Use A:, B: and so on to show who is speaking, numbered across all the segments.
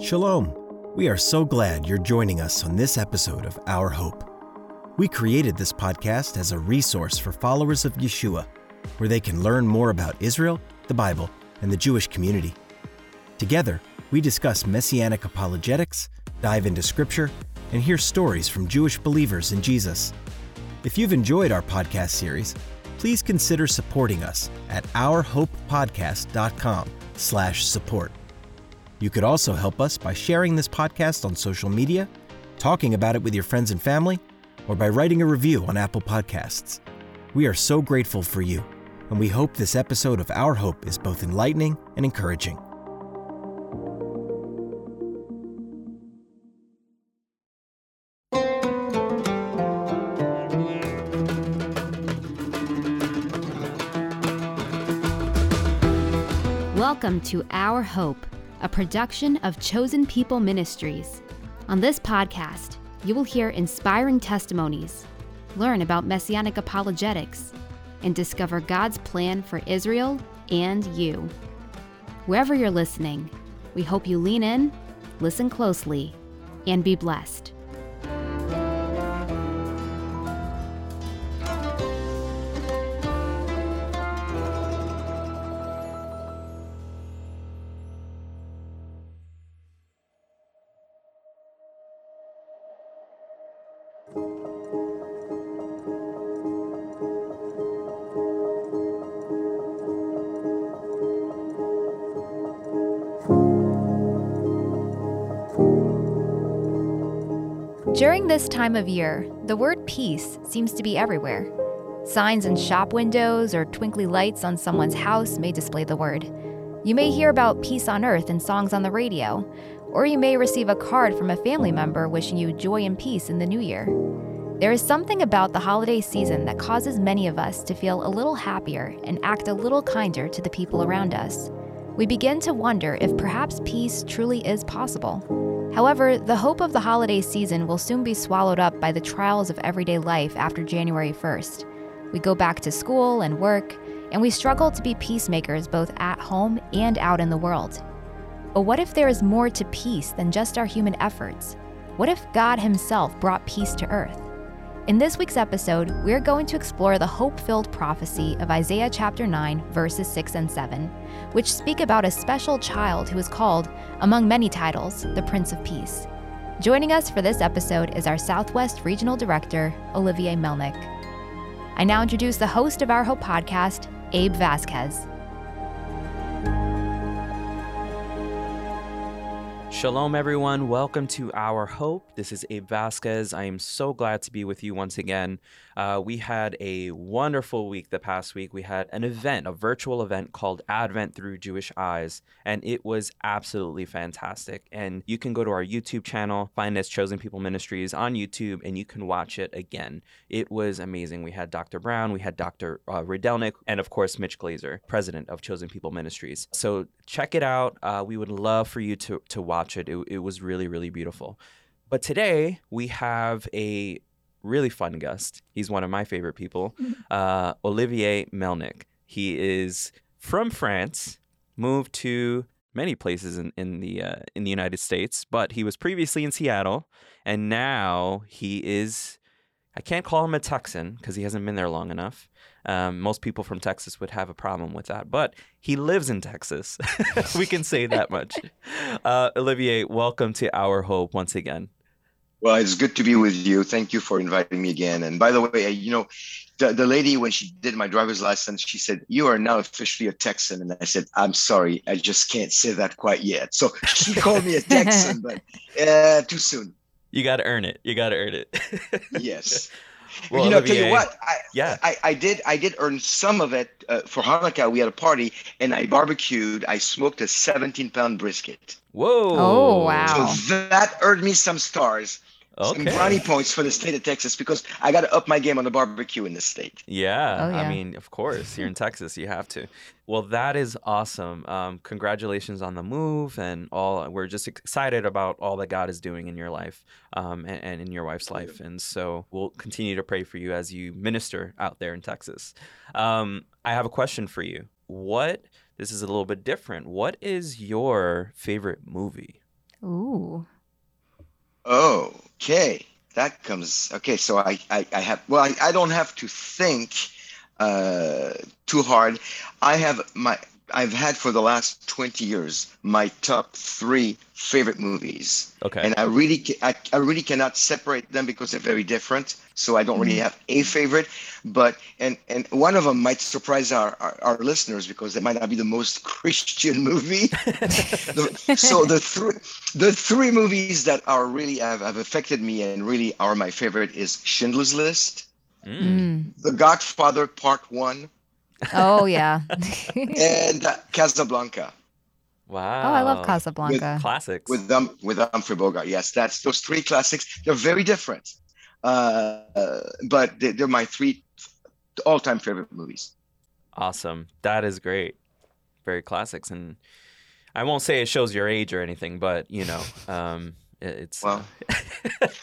A: Shalom. We are so glad you're joining us on this episode of Our Hope. We created this podcast as a resource for followers of Yeshua, where they can learn more about Israel, the Bible, and the Jewish community. Together, we discuss messianic apologetics, dive into scripture, and hear stories from Jewish believers in Jesus. If you've enjoyed our podcast series, please consider supporting us at ourhopepodcast.com slash support. You could also help us by sharing this podcast on social media, talking about it with your friends and family, or by writing a review on Apple Podcasts. We are so grateful for you, and we hope this episode of Our Hope is both enlightening and encouraging.
B: Welcome to Our Hope, a production of Chosen People Ministries. On this podcast, you will hear inspiring testimonies, learn about messianic apologetics, and discover God's plan for Israel and you. Wherever you're listening, we hope you lean in, listen closely, and be blessed. This time of year, the word peace seems to be everywhere. Signs in shop windows or twinkly lights on someone's house may display the word. You may hear about peace on earth in songs on the radio, or you may receive a card from a family member wishing you joy and peace in the new year. There is something about the holiday season that causes many of us to feel a little happier and act a little kinder to the people around us. We begin to wonder if perhaps peace truly is possible. However, the hope of the holiday season will soon be swallowed up by the trials of everyday life after January 1st. We go back to school and work, and we struggle to be peacemakers both at home and out in the world. But what if there is more to peace than just our human efforts? What if God Himself brought peace to earth? In this week's episode, we're going to explore the hope filled prophecy of Isaiah chapter 9, verses 6 and 7, which speak about a special child who is called, among many titles, the Prince of Peace. Joining us for this episode is our Southwest Regional Director, Olivier Melnick. I now introduce the host of our Hope podcast, Abe Vasquez.
C: Shalom, everyone. Welcome to Our Hope. This is Abe Vasquez. I am so glad to be with you once again. Uh, we had a wonderful week the past week. We had an event, a virtual event called Advent Through Jewish Eyes, and it was absolutely fantastic. And you can go to our YouTube channel, find us Chosen People Ministries on YouTube, and you can watch it again. It was amazing. We had Dr. Brown, we had Dr. Uh, Rydelnik, and of course, Mitch Glaser, president of Chosen People Ministries. So check it out. Uh, we would love for you to, to watch it. it. It was really, really beautiful. But today we have a really fun guest. He's one of my favorite people, uh, Olivier Melnick. He is from France, moved to many places in, in the uh, in the United States, but he was previously in Seattle, and now he is. I can't call him a Texan because he hasn't been there long enough. Um, most people from Texas would have a problem with that, but he lives in Texas. we can say that much. Uh, Olivier, welcome to Our Hope once again.
D: Well, it's good to be with you. Thank you for inviting me again. And by the way, you know, the, the lady, when she did my driver's license, she said, You are now officially a Texan. And I said, I'm sorry, I just can't say that quite yet. So she called me a Texan, but uh, too soon.
C: You got to earn it. You got to earn it.
D: yes. Well, you know, Olivier, tell you what, I, yeah, I, I did, I did earn some of it uh, for Hanukkah. We had a party, and I barbecued. I smoked a 17 pound brisket.
C: Whoa!
B: Oh wow!
D: So that earned me some stars. Okay. Some brownie points for the state of Texas because I got to up my game on the barbecue in the state.
C: Yeah, oh, yeah. I mean, of course, you're in Texas, you have to. Well, that is awesome. Um, congratulations on the move and all. We're just excited about all that God is doing in your life um, and, and, in your wife's life. And so we'll continue to pray for you as you minister out there in Texas. Um, I have a question for you. What, this is a little bit different. What is your favorite movie?
B: Ooh.
D: Okay, that comes. Okay, so I I, I have. Well, I, I don't have to think uh, too hard. I have my I've had for the last 20 years my top three favorite movies.
C: Okay.
D: And I really, I, I really cannot separate them because they're very different. So I don't really have a favorite, but and and one of them might surprise our our, our listeners because it might not be the most Christian movie. the, so the three the three movies that are really have, have affected me and really are my favorite is Schindler's List,
B: Mm.
D: The Godfather Part One,
B: Oh yeah.
D: and uh, Casablanca.
C: Wow.
B: oh, I love Casablanca.
C: Classics.
D: with them with Humphrey Bogart. Yes, that's those three classics. They're very different, uh, uh, but they, they're my three all-time favorite movies.
C: Awesome. That is great. Very classics, and I won't say it shows your age or anything, but you know, um, it- it's
D: Well,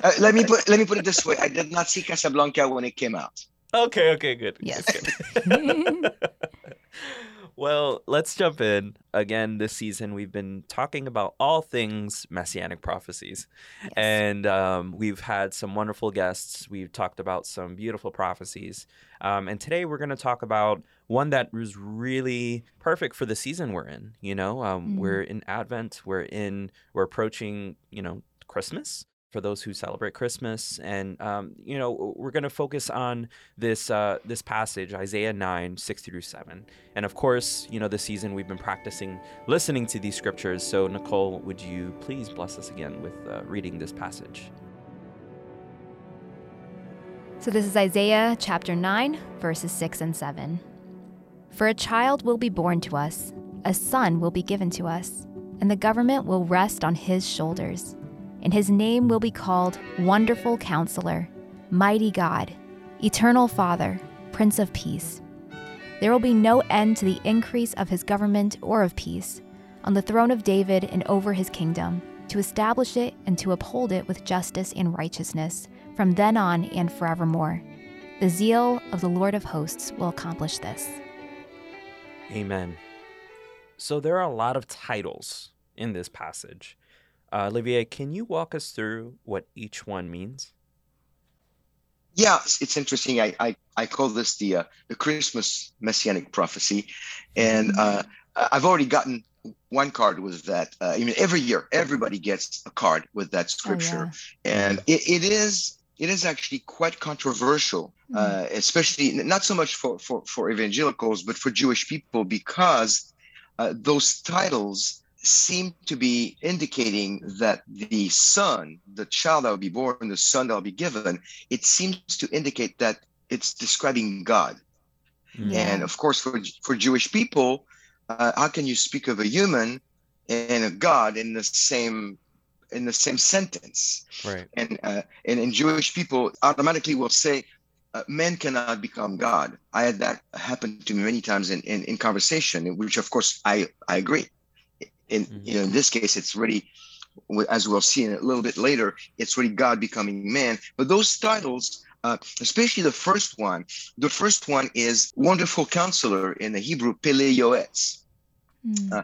D: Uh, let me put let me put it this way: I did not see Casablanca when it came out.
C: Okay. Okay. Good.
B: Yes.
C: good. well, let's jump in again. This season, we've been talking about all things messianic prophecies, and um, we've had some wonderful guests. We've talked about some beautiful prophecies, um, and today we're going to talk about one that was really perfect for the season we're in. You know, um,
B: Mhm.
C: we're in Advent. We're in. We're approaching. You know, Christmas for those who celebrate Christmas, and um, you know, we're going to focus on this uh, this passage, Isaiah nine six through seven, and of course, you know, this season we've been practicing listening to these scriptures. So, Nicole, would you please bless us again with uh, reading this passage?
B: So this is Isaiah chapter 9, verses 6 and 7. For a child will be born to us, a son will be given to us, and the government will rest on his shoulders. And his name will be called Wonderful Counselor, Mighty God, Eternal Father, Prince of Peace. There will be no end to the increase of his government or of peace, on the throne of David and over his kingdom, to establish it and to uphold it with justice and righteousness from then on and forevermore. The zeal of the Lord of hosts will accomplish this.
C: Amen. So there are a lot of titles in this passage. Uh, Olivier, can you walk us through what each one means?
D: Yeah, it's, it's interesting. I, I I call this the uh, the Christmas messianic prophecy, and uh, I- I've already gotten one card with that. Uh, I mean, every year everybody gets a card with that scripture, and it, it is it is actually quite controversial, uh, especially not so much for, for for evangelicals, but for Jewish people because uh, those titles seem to be indicating that the son, the child that will be born, the son that will be given, it seems to indicate that it's describing God.
B: Yeah.
D: And of course, for for Jewish people, uh, how can you speak of a human and a God in the same in the same sentence?
C: Right.
D: And uh, and, and Jewish people automatically will say, uh, "Man cannot become God." I had that happen to me many times in in, in conversation, which of course I I agree. In you know in this case, it's really as we'll see in a little bit later, it's really God becoming man. But those titles, uh, especially the first one, the first one is Wonderful Counselor in the Hebrew, Pele Yoetz.
B: Mm.
D: Uh,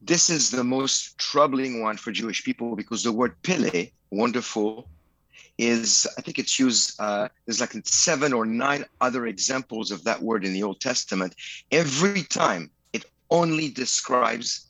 D: This is the most troubling one for Jewish people because the word Pele, wonderful, is, I think it's used, uh, there's like seven or nine other examples of that word in the Old Testament. Every time it only describes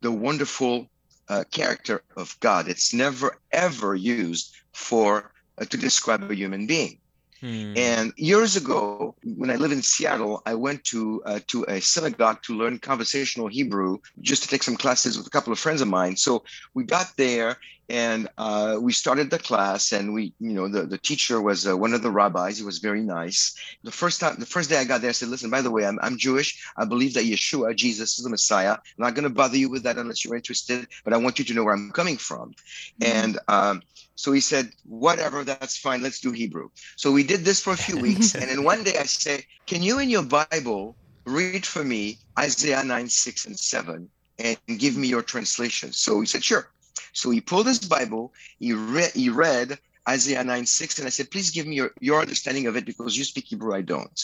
D: the wonderful uh, character of God. It's never ever used for uh, to describe a human being.
C: Hmm.
D: And years ago, when I lived in Seattle, I went to uh, to a synagogue to learn conversational Hebrew, just to take some classes with a couple of friends of mine. So we got there and uh, we started the class, and we, you know, the, the teacher was uh, one of the rabbis. He was very nice. The first time, the first day I got there, I said, "Listen, by the way, I'm I'm Jewish. I believe that Yeshua, Jesus, is the Messiah. I'm not going to bother you with that unless you're interested, but I want you to know where I'm coming from." And um, so he said, "Whatever, that's fine. Let's do Hebrew." So we did this for a few weeks, and then one day I say, "Can you in your Bible read for me Isaiah 9, 6, and 7 and give me your translation?" So he said, "Sure." So he pulled his Bible, he read, he read Isaiah 9, 6, and I said, "Please give me your, your understanding of it because you speak Hebrew, I don't."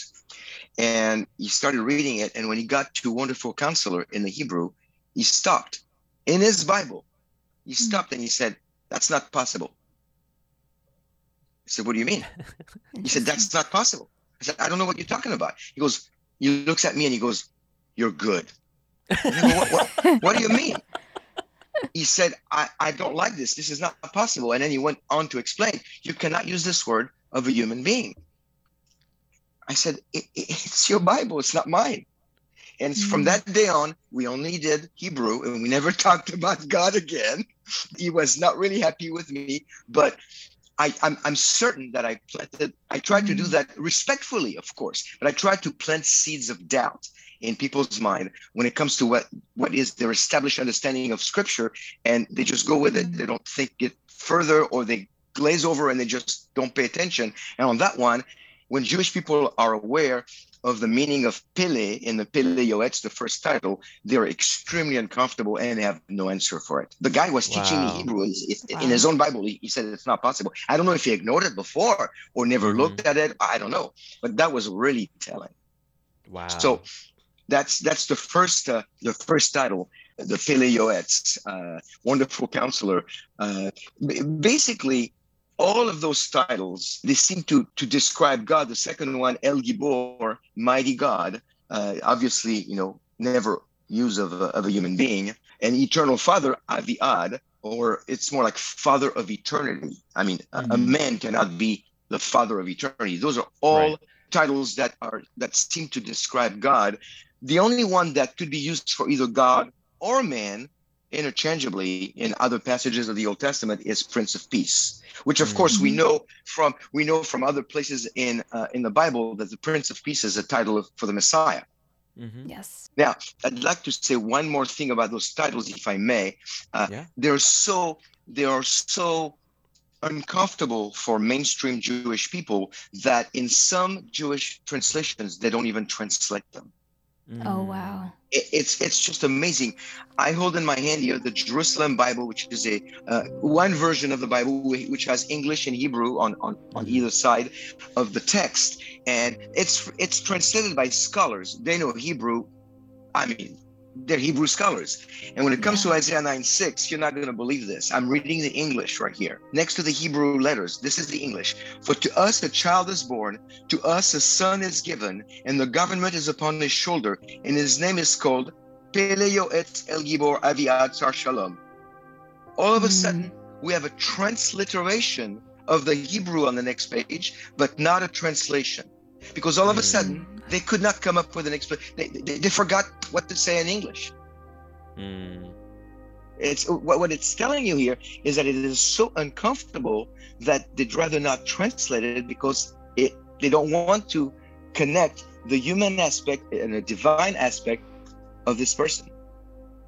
D: And he started reading it, and when he got to Wonderful Counselor in the Hebrew, he stopped in his Bible He hmm. stopped and he said, That's not possible. I said, What do you mean? He said, That's not possible. I said, I don't know what you're talking about. He goes, He looks at me and he goes, You're good. Go, what, what, what do you mean? He said, I, I don't like this. This is not possible. And then he went on to explain, You cannot use this word of a human being. I said, it, it, It's your Bible, it's not mine. And mm. from that day on, we only did Hebrew and we never talked about God again. He was not really happy with me, but I, I'm, I'm certain that I planted, I tried to do mm. that respectfully, of course, but I tried to plant seeds of doubt in people's mind when it comes to what, what is their established understanding of scripture. And they just go with it. They don't think it further or they glaze over and they just don't pay attention. And on that one, when Jewish people are aware of the meaning of Pele in the Pele Yoetz, the first title, they're extremely uncomfortable and they have no answer for it. The guy was wow. teaching me Hebrew wow. in his own Bible. He, he, said it's not possible. I don't know if he ignored it before or never mm-hmm. looked at it. I don't know, but that was really telling.
C: Wow.
D: So that's that's the first uh, the first title the Pele Yoetz, uh, wonderful counselor. Uh, basically, all of those titles they seem to to describe god. The second one el gibor mighty god uh, obviously you know never use of a, of a human being. And eternal father aviad or it's more like father of eternity. I mean mm-hmm. a, a, man cannot be the father of eternity. Those are all right. titles that are that seem to describe god. The only one that could be used for either god or man interchangeably in other passages of the Old Testament is Prince of Peace, which of mm-hmm. course we mm-hmm. know from we know from other places in uh, in the Bible that the Prince of Peace is a title of, for the Messiah.
B: Mm-hmm. Yes.
D: Now, I'd like to say one more thing about those titles, if I may. Uh, yeah. They're so they are so uncomfortable for mainstream Jewish people that in some Jewish translations they don't even translate them.
B: Oh wow!
D: It, it's it's just amazing. I hold in my hand here the Jerusalem Bible, which is a uh, one version of the Bible which has English and Hebrew on on on mm-hmm. either side of the text, and it's it's translated by scholars. They know Hebrew. I mean, they're Hebrew scholars. And when it comes to Isaiah 9 6, you're not going to believe this. I'm reading the English right here. Next to the Hebrew letters, this is the English. For to us a child is born, to us a son is given, and the government is upon his shoulder, and his name is called Pele Yoetz El Gibor Aviad Sar Shalom. All of a sudden, mm-hmm. we have a transliteration of the Hebrew on the next page, but not a translation. Because all of a sudden, mm they could not come up with an explanation. They, they, they, forgot what to say in English. Mm. It's what, what it's telling you here is that it is so uncomfortable that they'd rather not translate it because it they don't want to connect the human aspect and the divine aspect of this person.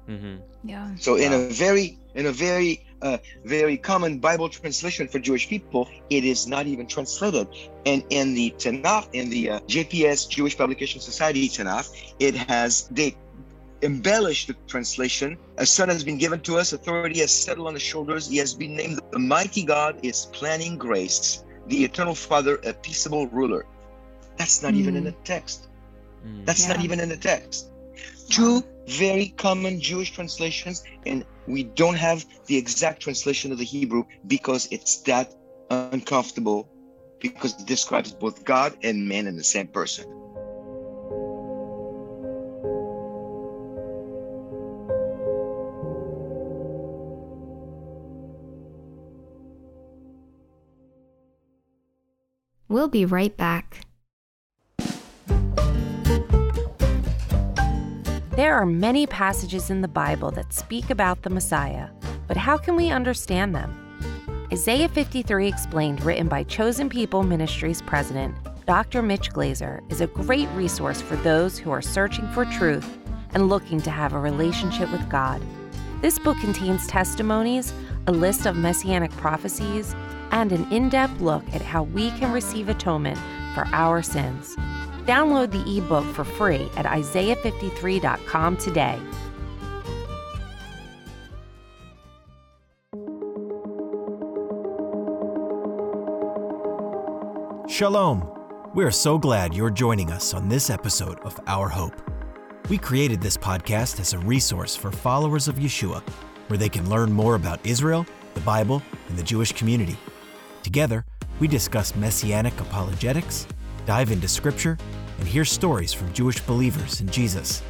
B: Mm-hmm. Yeah.
D: So in a very in a very uh, very common Bible translation for Jewish people, it is not even translated. And in the Tanakh, in the uh, JPS Jewish Publication Society Tanakh, it has they embellished the translation. A son has been given to us, authority has settled on his shoulders. He has been named the mighty God is planning grace, the eternal Father, a peaceable ruler. That's not mm. even in the text. Mm. That's yeah. not even in the text. Two very common Jewish translations, and we don't have the exact translation of the Hebrew because it's that uncomfortable because it describes both God and man in the same person.
B: We'll be right back.
E: There are many passages in the Bible that speak about the Messiah, but how can we understand them? Isaiah 53 Explained, written by Chosen People Ministries president Dr. Mitch Glaser, is a great resource for those who are searching for truth and looking to have a relationship with God. This book contains testimonies, a list of messianic prophecies, and an in depth look at how we can receive atonement for our sins. Download the ebook for free at isaiah53.com today.
A: Shalom. We're so glad you're joining us on this episode of Our Hope. We created this podcast as a resource for followers of Yeshua where they can learn more about Israel, the Bible, and the Jewish community. Together, we discuss messianic apologetics, dive into scripture, and hear stories from Jewish believers in Jesus.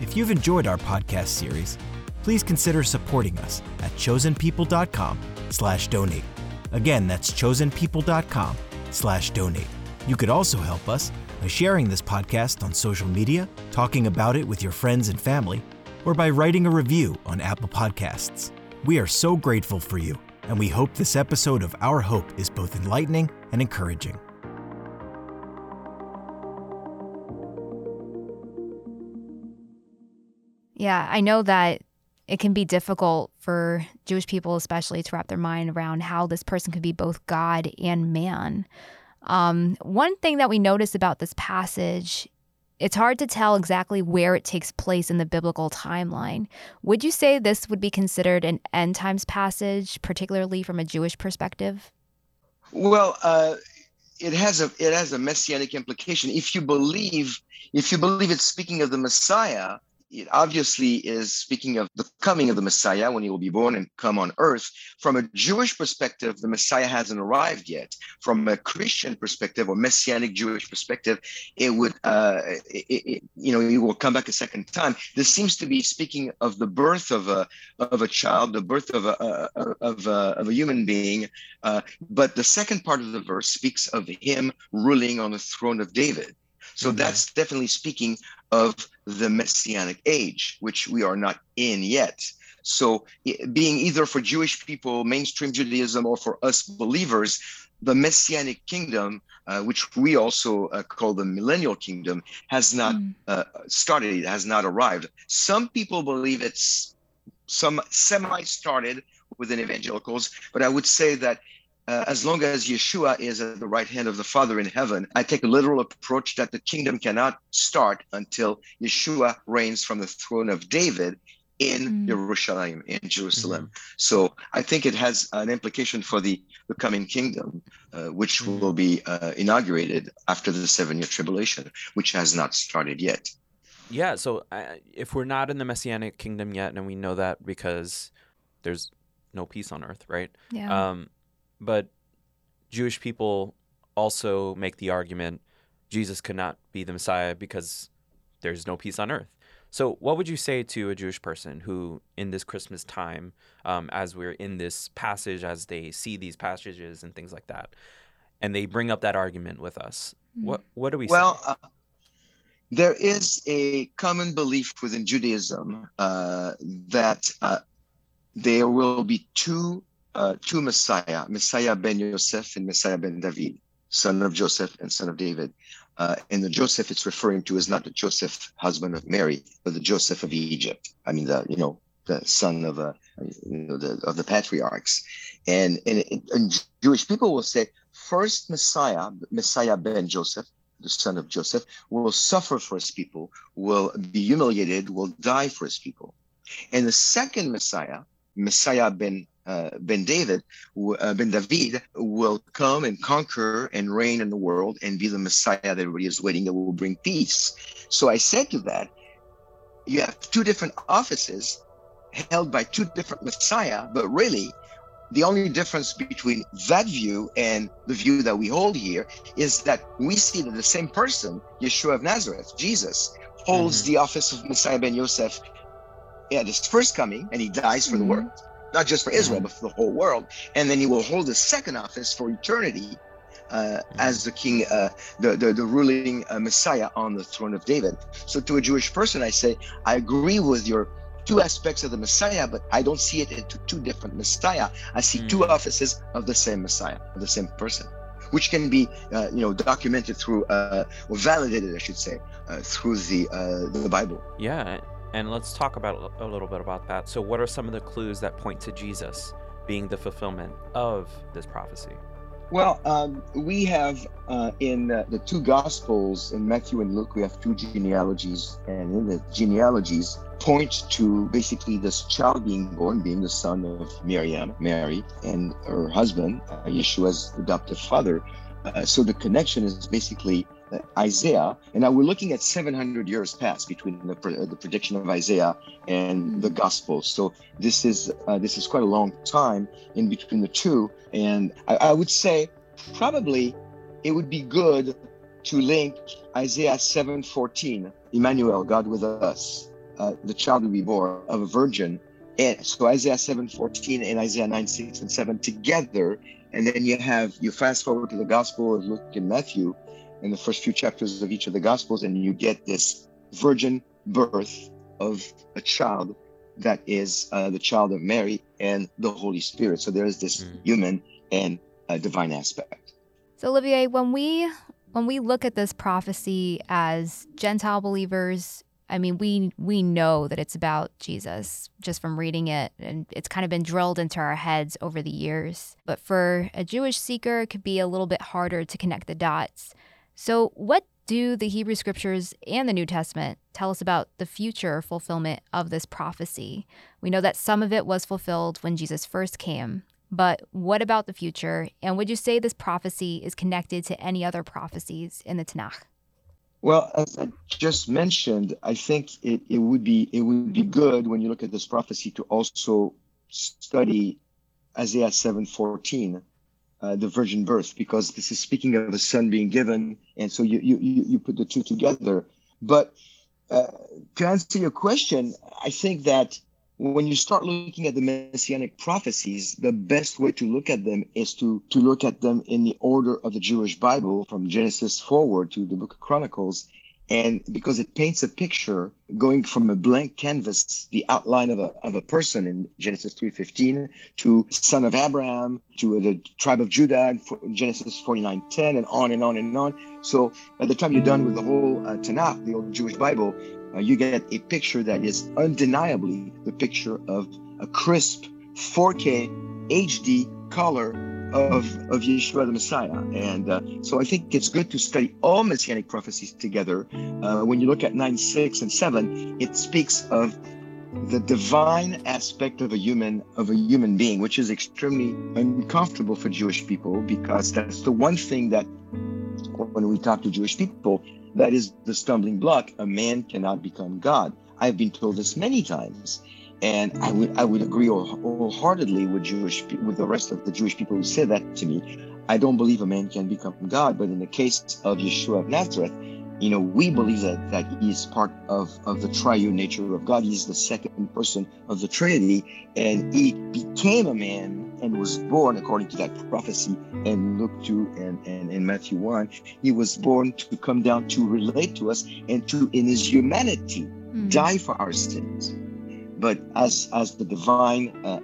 A: If you've enjoyed our podcast series, please consider supporting us at chosenpeople.com/donate. Again, that's chosenpeople.com/donate. You could also help us by sharing this podcast on social media, talking about it with your friends and family, or by writing a review on Apple Podcasts. We are so grateful for you, and we hope this episode of Our Hope is both enlightening and encouraging.
B: Yeah, I know that it can be difficult for Jewish people, especially, to wrap their mind around how this person could be both God and man. Um, one thing that we notice about this passage, it's hard to tell exactly where it takes place in the biblical timeline. Would you say this would be considered an end times passage, particularly from a Jewish perspective?
D: Well, uh, it has a it has a messianic implication. If you believe if you believe it's speaking of the Messiah, it obviously is speaking of the coming of the Messiah when he will be born and come on earth. From a Jewish perspective, the Messiah hasn't arrived yet. From a Christian perspective or Messianic Jewish perspective, it would, uh, it, it, you know, he will come back a second time. This seems to be speaking of the birth of a of a child, the birth of a of a, of a human being. Uh, but the second part of the verse speaks of him ruling on the throne of David. So mm-hmm. that's definitely speaking of the messianic age, which we are not in yet. So, being either for Jewish people, mainstream Judaism, or for us believers, the messianic kingdom, uh, which we also uh, call the millennial kingdom, has not mm. uh, started, it has not arrived. Some people believe it's some semi started within evangelicals, but I would say that uh, as long as Yeshua is at the right hand of the Father in heaven, I take a literal approach that the kingdom cannot start until Yeshua reigns from the throne of David in mm. Jerusalem, in Jerusalem. Mm-hmm. So I think it has an implication for the, the coming kingdom, uh, which mm. will be uh, inaugurated after the seven year tribulation, which has not started yet.
C: Yeah. So uh, if we're not in the messianic kingdom yet, and we know that because there's no peace on earth, right?
B: Yeah. Um,
C: but Jewish people also make the argument Jesus could not be the Messiah because there's no peace on earth. So, what would you say to a Jewish person who, in this Christmas time, um, as we're in this passage, as they see these passages and things like that, and they bring up that argument with us, mm-hmm. what what do we
D: well, say? Well, uh, there is a common belief within Judaism uh, that uh, there will be two uh, two Messiah, Messiah ben Yosef and Messiah ben David, son of Joseph and son of David. Uh, and the Joseph it's referring to is not the Joseph, husband of Mary, but the Joseph of Egypt. I mean, the you know the son of uh, you know the of the patriarchs, and, and and Jewish people will say first Messiah, Messiah ben Joseph, the son of Joseph, will suffer for his people, will be humiliated, will die for his people, and the second Messiah, Messiah ben uh, ben David, uh, Ben David will come and conquer and reign in the world and be the Messiah that everybody is waiting that will bring peace. So I said to that, you have two different offices held by two different Messiah, but really the only difference between that view and the view that we hold here is that we see that the same person, Yeshua of Nazareth, Jesus, holds mm-hmm. the office of Messiah ben Yosef at his first coming and he dies for mm-hmm. the world not just for Israel, mm-hmm. but for the whole world. And then he will hold a second office for eternity uh, mm-hmm. as the king, uh, the, the, the ruling uh, Messiah on the throne of David. So to a Jewish person, I say, I agree with your two aspects of the Messiah, but I don't see it into two different Messiah. I see mm. two offices of the same Messiah, of the same person, which can be, uh, you know, documented through uh, or validated, I should say, uh, through the uh, the Bible.
C: Yeah, and let's talk about a little bit about that. So, what are some of the clues that point to Jesus being the fulfillment of this prophecy?
D: Well, um, we have uh, in uh, the two Gospels, in Matthew and Luke, we have two genealogies, and in the genealogies point to basically this child being born, being the son of Miriam, Mary, and her husband, uh, Yeshua's adoptive father. Uh, so the connection is basically Isaiah, and now we're looking at 700 years past between the, the prediction of Isaiah and the Gospels. So this is uh, this is quite a long time in between the two, and I, I would say probably it would be good to link Isaiah 7:14, Emmanuel, God with us, uh, the child will be born of a virgin. And so Isaiah 7:14 and Isaiah 9, 6 and 7 together, and then you have you fast forward to the Gospel of Luke and Matthew, in the first few chapters of each of the Gospels, and you get this virgin birth of a child that is uh, the child of Mary and the Holy Spirit. So there is this mm. human and uh, divine aspect.
B: So Olivier, when we when we look at this prophecy as Gentile believers, I mean, we we know that it's about Jesus just from reading it, and it's kind of been drilled into our heads over the years. But for a Jewish seeker, it could be a little bit harder to connect the dots. So, what do the Hebrew scriptures and the New Testament tell us about the future fulfillment of this prophecy? We know that some of it was fulfilled when Jesus first came, but what about the future? And would you say this prophecy is connected to any other prophecies in the Tanakh?
D: Well, as I just mentioned, I think it, it would be it would be good when you look at this prophecy to also study Isaiah 7:14, uh, the virgin birth, because this is speaking of a son being given, and so you you you put the two together. But uh, to answer your question, I think that when you start looking at the messianic prophecies, the best way to look at them is to, to look at them in the order of the Jewish Bible from Genesis forward to the book of Chronicles. And because it paints a picture going from a blank canvas, the outline of a, of a person in Genesis 3.15 to son of Abraham, to the tribe of Judah in Genesis 49.10 and on and on and on. So by the time you're done with the whole uh, Tanakh, the old Jewish Bible, uh, you get a picture that is undeniably the picture of a crisp 4K HD color of, of Yeshua the Messiah. And uh, so I think it's good to study all messianic prophecies together. Uh, when you look at 9, 6, and 7, it speaks of the divine aspect of a human of a human being, which is extremely uncomfortable for Jewish people because that's the one thing that when we talk to Jewish people, that is the stumbling block. A man cannot become God. I've been told this many times. And I would I would agree wholeheartedly with Jewish with the rest of the Jewish people who said that to me. I don't believe a man can become God, but in the case of Yeshua of Nazareth, you know, we believe that that he is part of of the triune nature of God. He's the second person of the Trinity, and he became a man and was born according to that prophecy in Luke 2 and, and in Matthew 1. He was born to come down to relate to us and to, in his humanity, mm-hmm. die for our sins. But as as the divine, uh,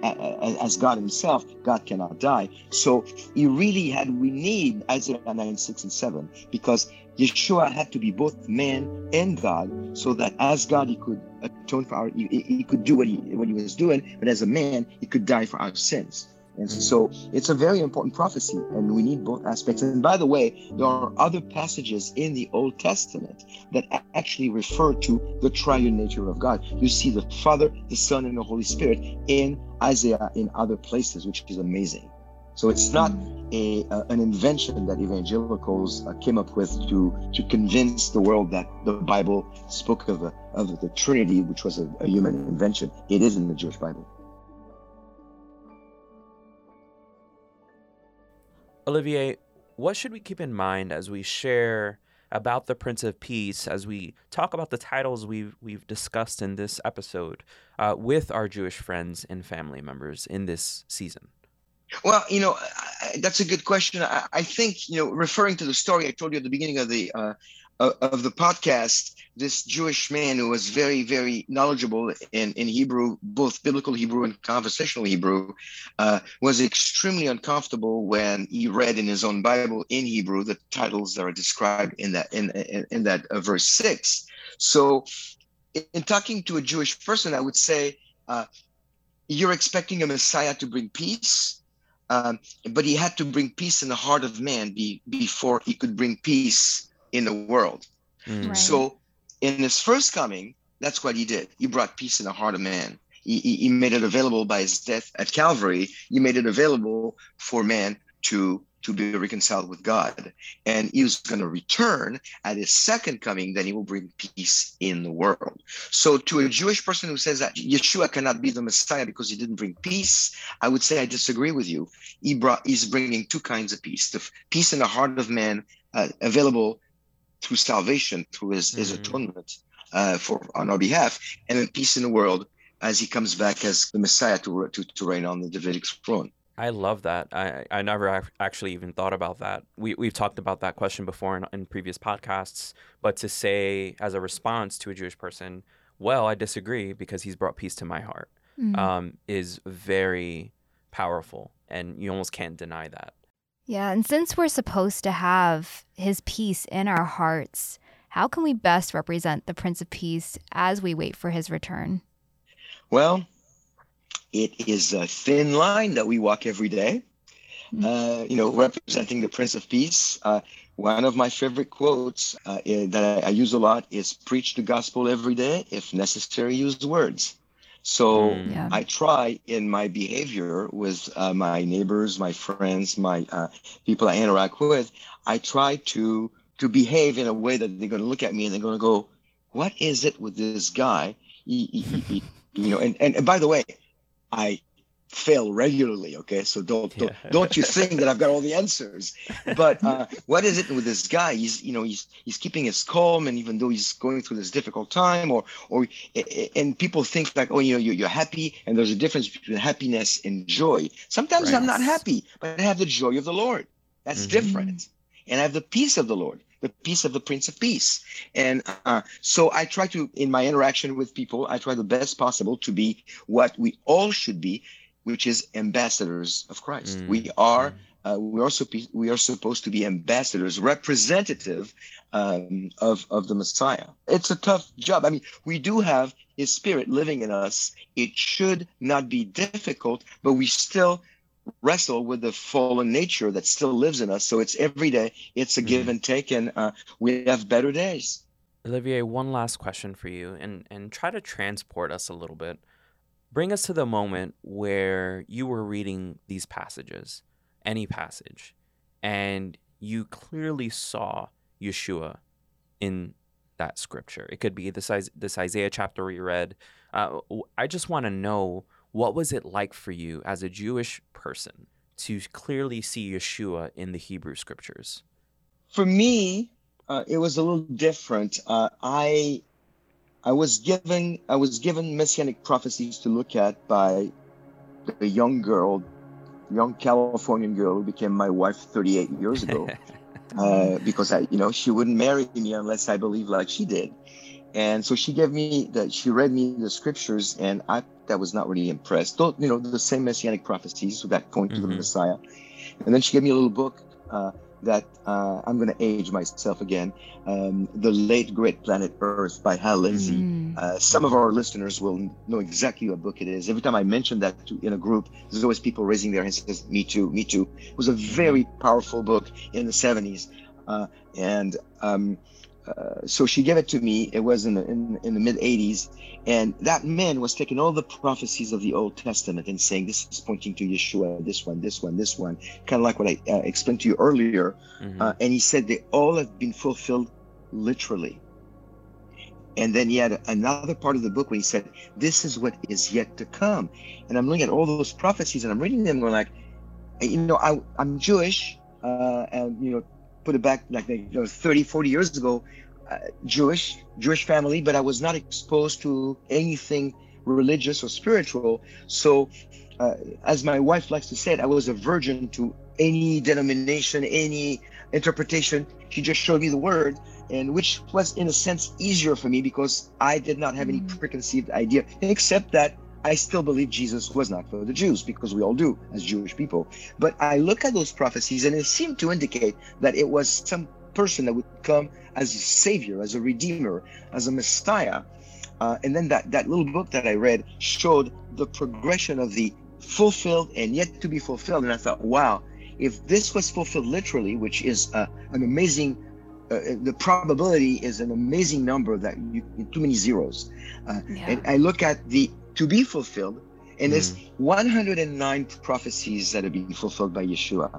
D: as God Himself, God cannot die. So he really had we need Isaiah 9, 6, and 7 because Yeshua had to be both man and God, so that as God he could atone for our, he, he could do what he what he was doing, but as a man he could die for our sins. And so it's a very important prophecy, and we need both aspects. And by the way, there are other passages in the Old Testament that actually refer to the triune nature of God. You see the Father, the Son, and the Holy Spirit in Isaiah in other places, which is amazing. So it's not a, uh, an invention that evangelicals uh, came up with to to convince the world that the Bible spoke of, a, of the Trinity, which was a, a human invention. It is in the Jewish Bible.
C: Olivier, what should we keep in mind as we share about the Prince of Peace, as we talk about the titles we've we've discussed in this episode uh, with our Jewish friends and family members in this season?
D: Well, you know, that's a good question. I, I, think you know, referring to the story I told you at the beginning of the uh, of the podcast, this Jewish man who was very, very knowledgeable in, in Hebrew, both biblical Hebrew and conversational Hebrew, uh, was extremely uncomfortable when he read in his own Bible in Hebrew the titles that are described in that in in, in that uh, verse six. So, in talking to a Jewish person, I would say, uh, "You're expecting a Messiah to bring peace." Um, but he had to bring peace in the heart of man be, before he could bring peace in the world. Mm. Right. So in his first coming, that's what he did. He brought peace in the heart of man. He, he, he made it available by his death at Calvary. He made it available for man to to be reconciled with God. And he was going to return at his second coming, then he will bring peace in the world. So, to a Jewish person who says that Yeshua cannot be the Messiah because he didn't bring peace, I would say I disagree with you. He brought, he's bringing two kinds of peace the peace in the heart of man uh, available through salvation, through his, mm-hmm. his atonement uh, for on our behalf, and then peace in the world as he comes back as the Messiah to, to, to reign on the Davidic throne.
C: I love that. I, I never actually even thought about that. We, we've talked about that question before in, in previous podcasts, but to say as a response to a Jewish person, well, I disagree because he's brought peace to my heart, mm-hmm. um, is very powerful. And you almost can't deny that.
B: Yeah. And since we're supposed to have his peace in our hearts, how can we best represent the Prince of Peace as we wait for his return?
D: Well, it is a thin line that we walk every day. Mm-hmm. Uh, you know, representing the Prince of Peace. Uh, one of my favorite quotes uh, that I, I, use a lot is preach the gospel every day. If necessary, use words. So mm. yeah. I try in my behavior with uh, my neighbors, my friends, my uh, people I interact with, I try to to behave in a way that they're going to look at me and they're going to go, "What is it with this guy?" You know, and, and, and by the way, I fail regularly. Okay, so don't don't, yeah. don't you think that I've got all the answers? But uh, what is it with this guy? He's you know he's he's keeping his calm, and even though he's going through this difficult time, or or and people think like oh you know you're, happy, and there's a difference between happiness and joy. Sometimes right. I'm not happy, but I have the joy of the Lord. That's mm-hmm. different, and I have the peace of the Lord the peace of the Prince of Peace. And uh, so I try to, in my interaction with people, I try the best possible to be what we all should be, which is ambassadors of Christ. Mm. We are. Uh, we also we are supposed to be ambassadors, representative um, of of the Messiah. It's a tough job. I mean, we do have His Spirit living in us. It should not be difficult, but we still wrestle with the fallen nature that still lives in us. So it's every day, it's a give mm-hmm. and take, and uh, we have better days.
C: Olivier, one last question for you, and, and try to transport us a little bit. Bring us to the moment where you were reading these passages, any passage, and you clearly saw Yeshua in that scripture. It could be this, this Isaiah chapter we read. Uh, I just want to know what was it like for you as a Jewish person to clearly see Yeshua in the Hebrew scriptures?
D: For me, uh, it was a little different. Uh, I I was given I was given messianic prophecies to look at by a young girl, young Californian girl who became my wife 38 years ago. uh, because I, you know, she wouldn't marry me unless I believed like she did. And so she gave me that she read me the scriptures, and I that was not really impressed. Though, you know, the same messianic prophecies that point to mm-hmm. the Messiah. And then she gave me a little book uh, that uh, I'm going to age myself again. Um, the late great planet Earth by Hal Lindsey. Mm. Uh, some of our listeners will know exactly what book it is. Every time I mention that to, in a group, there's always people raising their hands. Says, "Me too, me too." It was a very powerful book in the 70s, uh, and um, uh, so she gave it to me. It was in the, in, in the mid 80s. And that man was taking all the prophecies of the Old Testament and saying, this is pointing to Yeshua, this one, this one, this one, kind of like what I uh, explained to you earlier. Mm-hmm. Uh, and he said they all have been fulfilled literally. And then he had another part of the book where he said, this is what is yet to come. And I'm looking at all those prophecies and I'm reading them going like, you know, I, I'm Jewish, uh, and, you know, put it back like you know 30 40 years ago uh, jewish jewish family but i was not exposed to anything religious or spiritual so uh, as my wife likes to say it i was a virgin to any denomination any interpretation she just showed me the word and which was in a sense easier for me because i did not have any mm. preconceived idea except that I still believe Jesus was not for the Jews because we all do as Jewish people. But I look at those prophecies and it seemed to indicate that it was some person that would come as a savior, as a redeemer, as a messiah. Uh, and then that, that little book that I read showed the progression of the fulfilled and yet to be fulfilled. And I thought, wow, if this was fulfilled literally, which is uh, an amazing uh, the probability is an amazing number that you too many zeros uh, yeah. and i look at the to be fulfilled. And there's mm. 109 prophecies that have been fulfilled by Yeshua.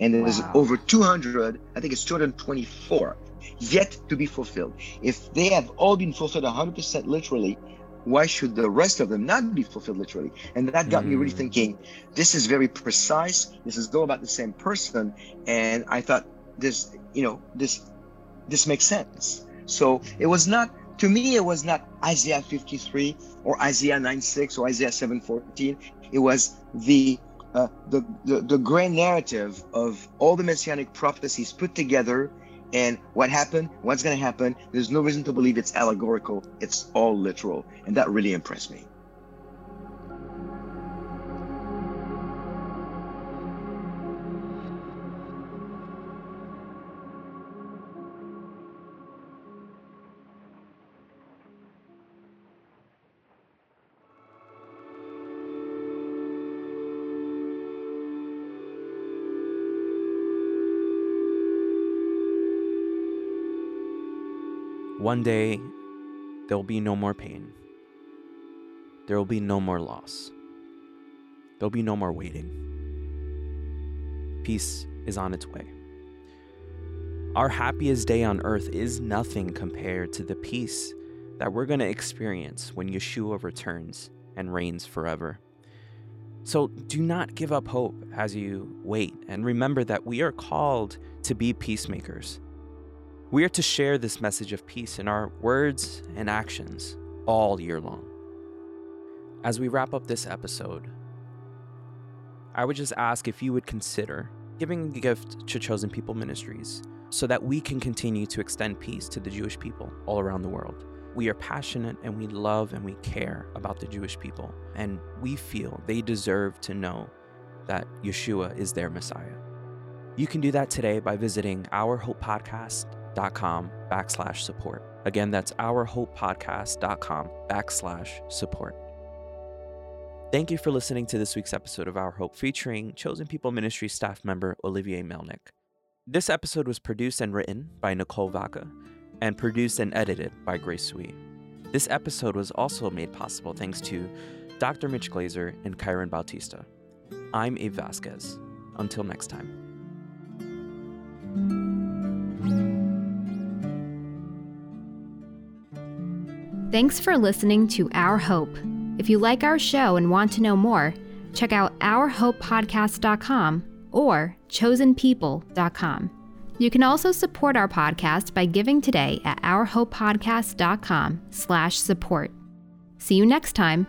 D: And there's
B: Wow.
D: over 200, I think it's 224 yet to be fulfilled. If they have all been fulfilled 100% literally, why should the rest of them not be fulfilled literally? And that got me really
C: Mm.
D: thinking, this is very precise. This is all about the same person. And I thought this, you know, this this makes sense. So it was not to me, it was not Isaiah 53 or Isaiah 9:6 or Isaiah 7:14. It was the uh, the, the the grand narrative of all the messianic prophecies put together and what happened, what's going to happen. There's no reason to believe it's allegorical. It's all literal, and that really impressed me.
C: One day, there will be no more pain. There will be no more loss. There'll be no more waiting. Peace is on its way. Our happiest day on earth is nothing compared to the peace that we're going to experience when Yeshua returns and reigns forever. So do not give up hope as you wait, and remember that we are called to be peacemakers. We are to share this message of peace in our words and actions all year long. As we wrap up this episode, I would just ask if you would consider giving a gift to Chosen People Ministries so that we can continue to extend peace to the Jewish people all around the world. We are passionate and we love and we care about the Jewish people, and we feel they deserve to know that Yeshua is their Messiah. You can do that today by visiting ourhopepodcast.com backslash support. Again, that's ourhopepodcast.com backslash support. Thank you for listening to this week's episode of Our Hope featuring Chosen People Ministry staff member Olivier Melnick. This episode was produced and written by Nicole Vaca and produced and edited by Grace Sweet. This episode was also made possible thanks to Dr. Mitch Glaser and Kyron Bautista. I'm Abe Vasquez. Until next time.
B: Thanks for listening to Our Hope. If you like our show and want to know more, check out ourhopepodcast.com or chosenpeople.com. You can also support our podcast by giving today at ourhopepodcast.com slash support. See you next time.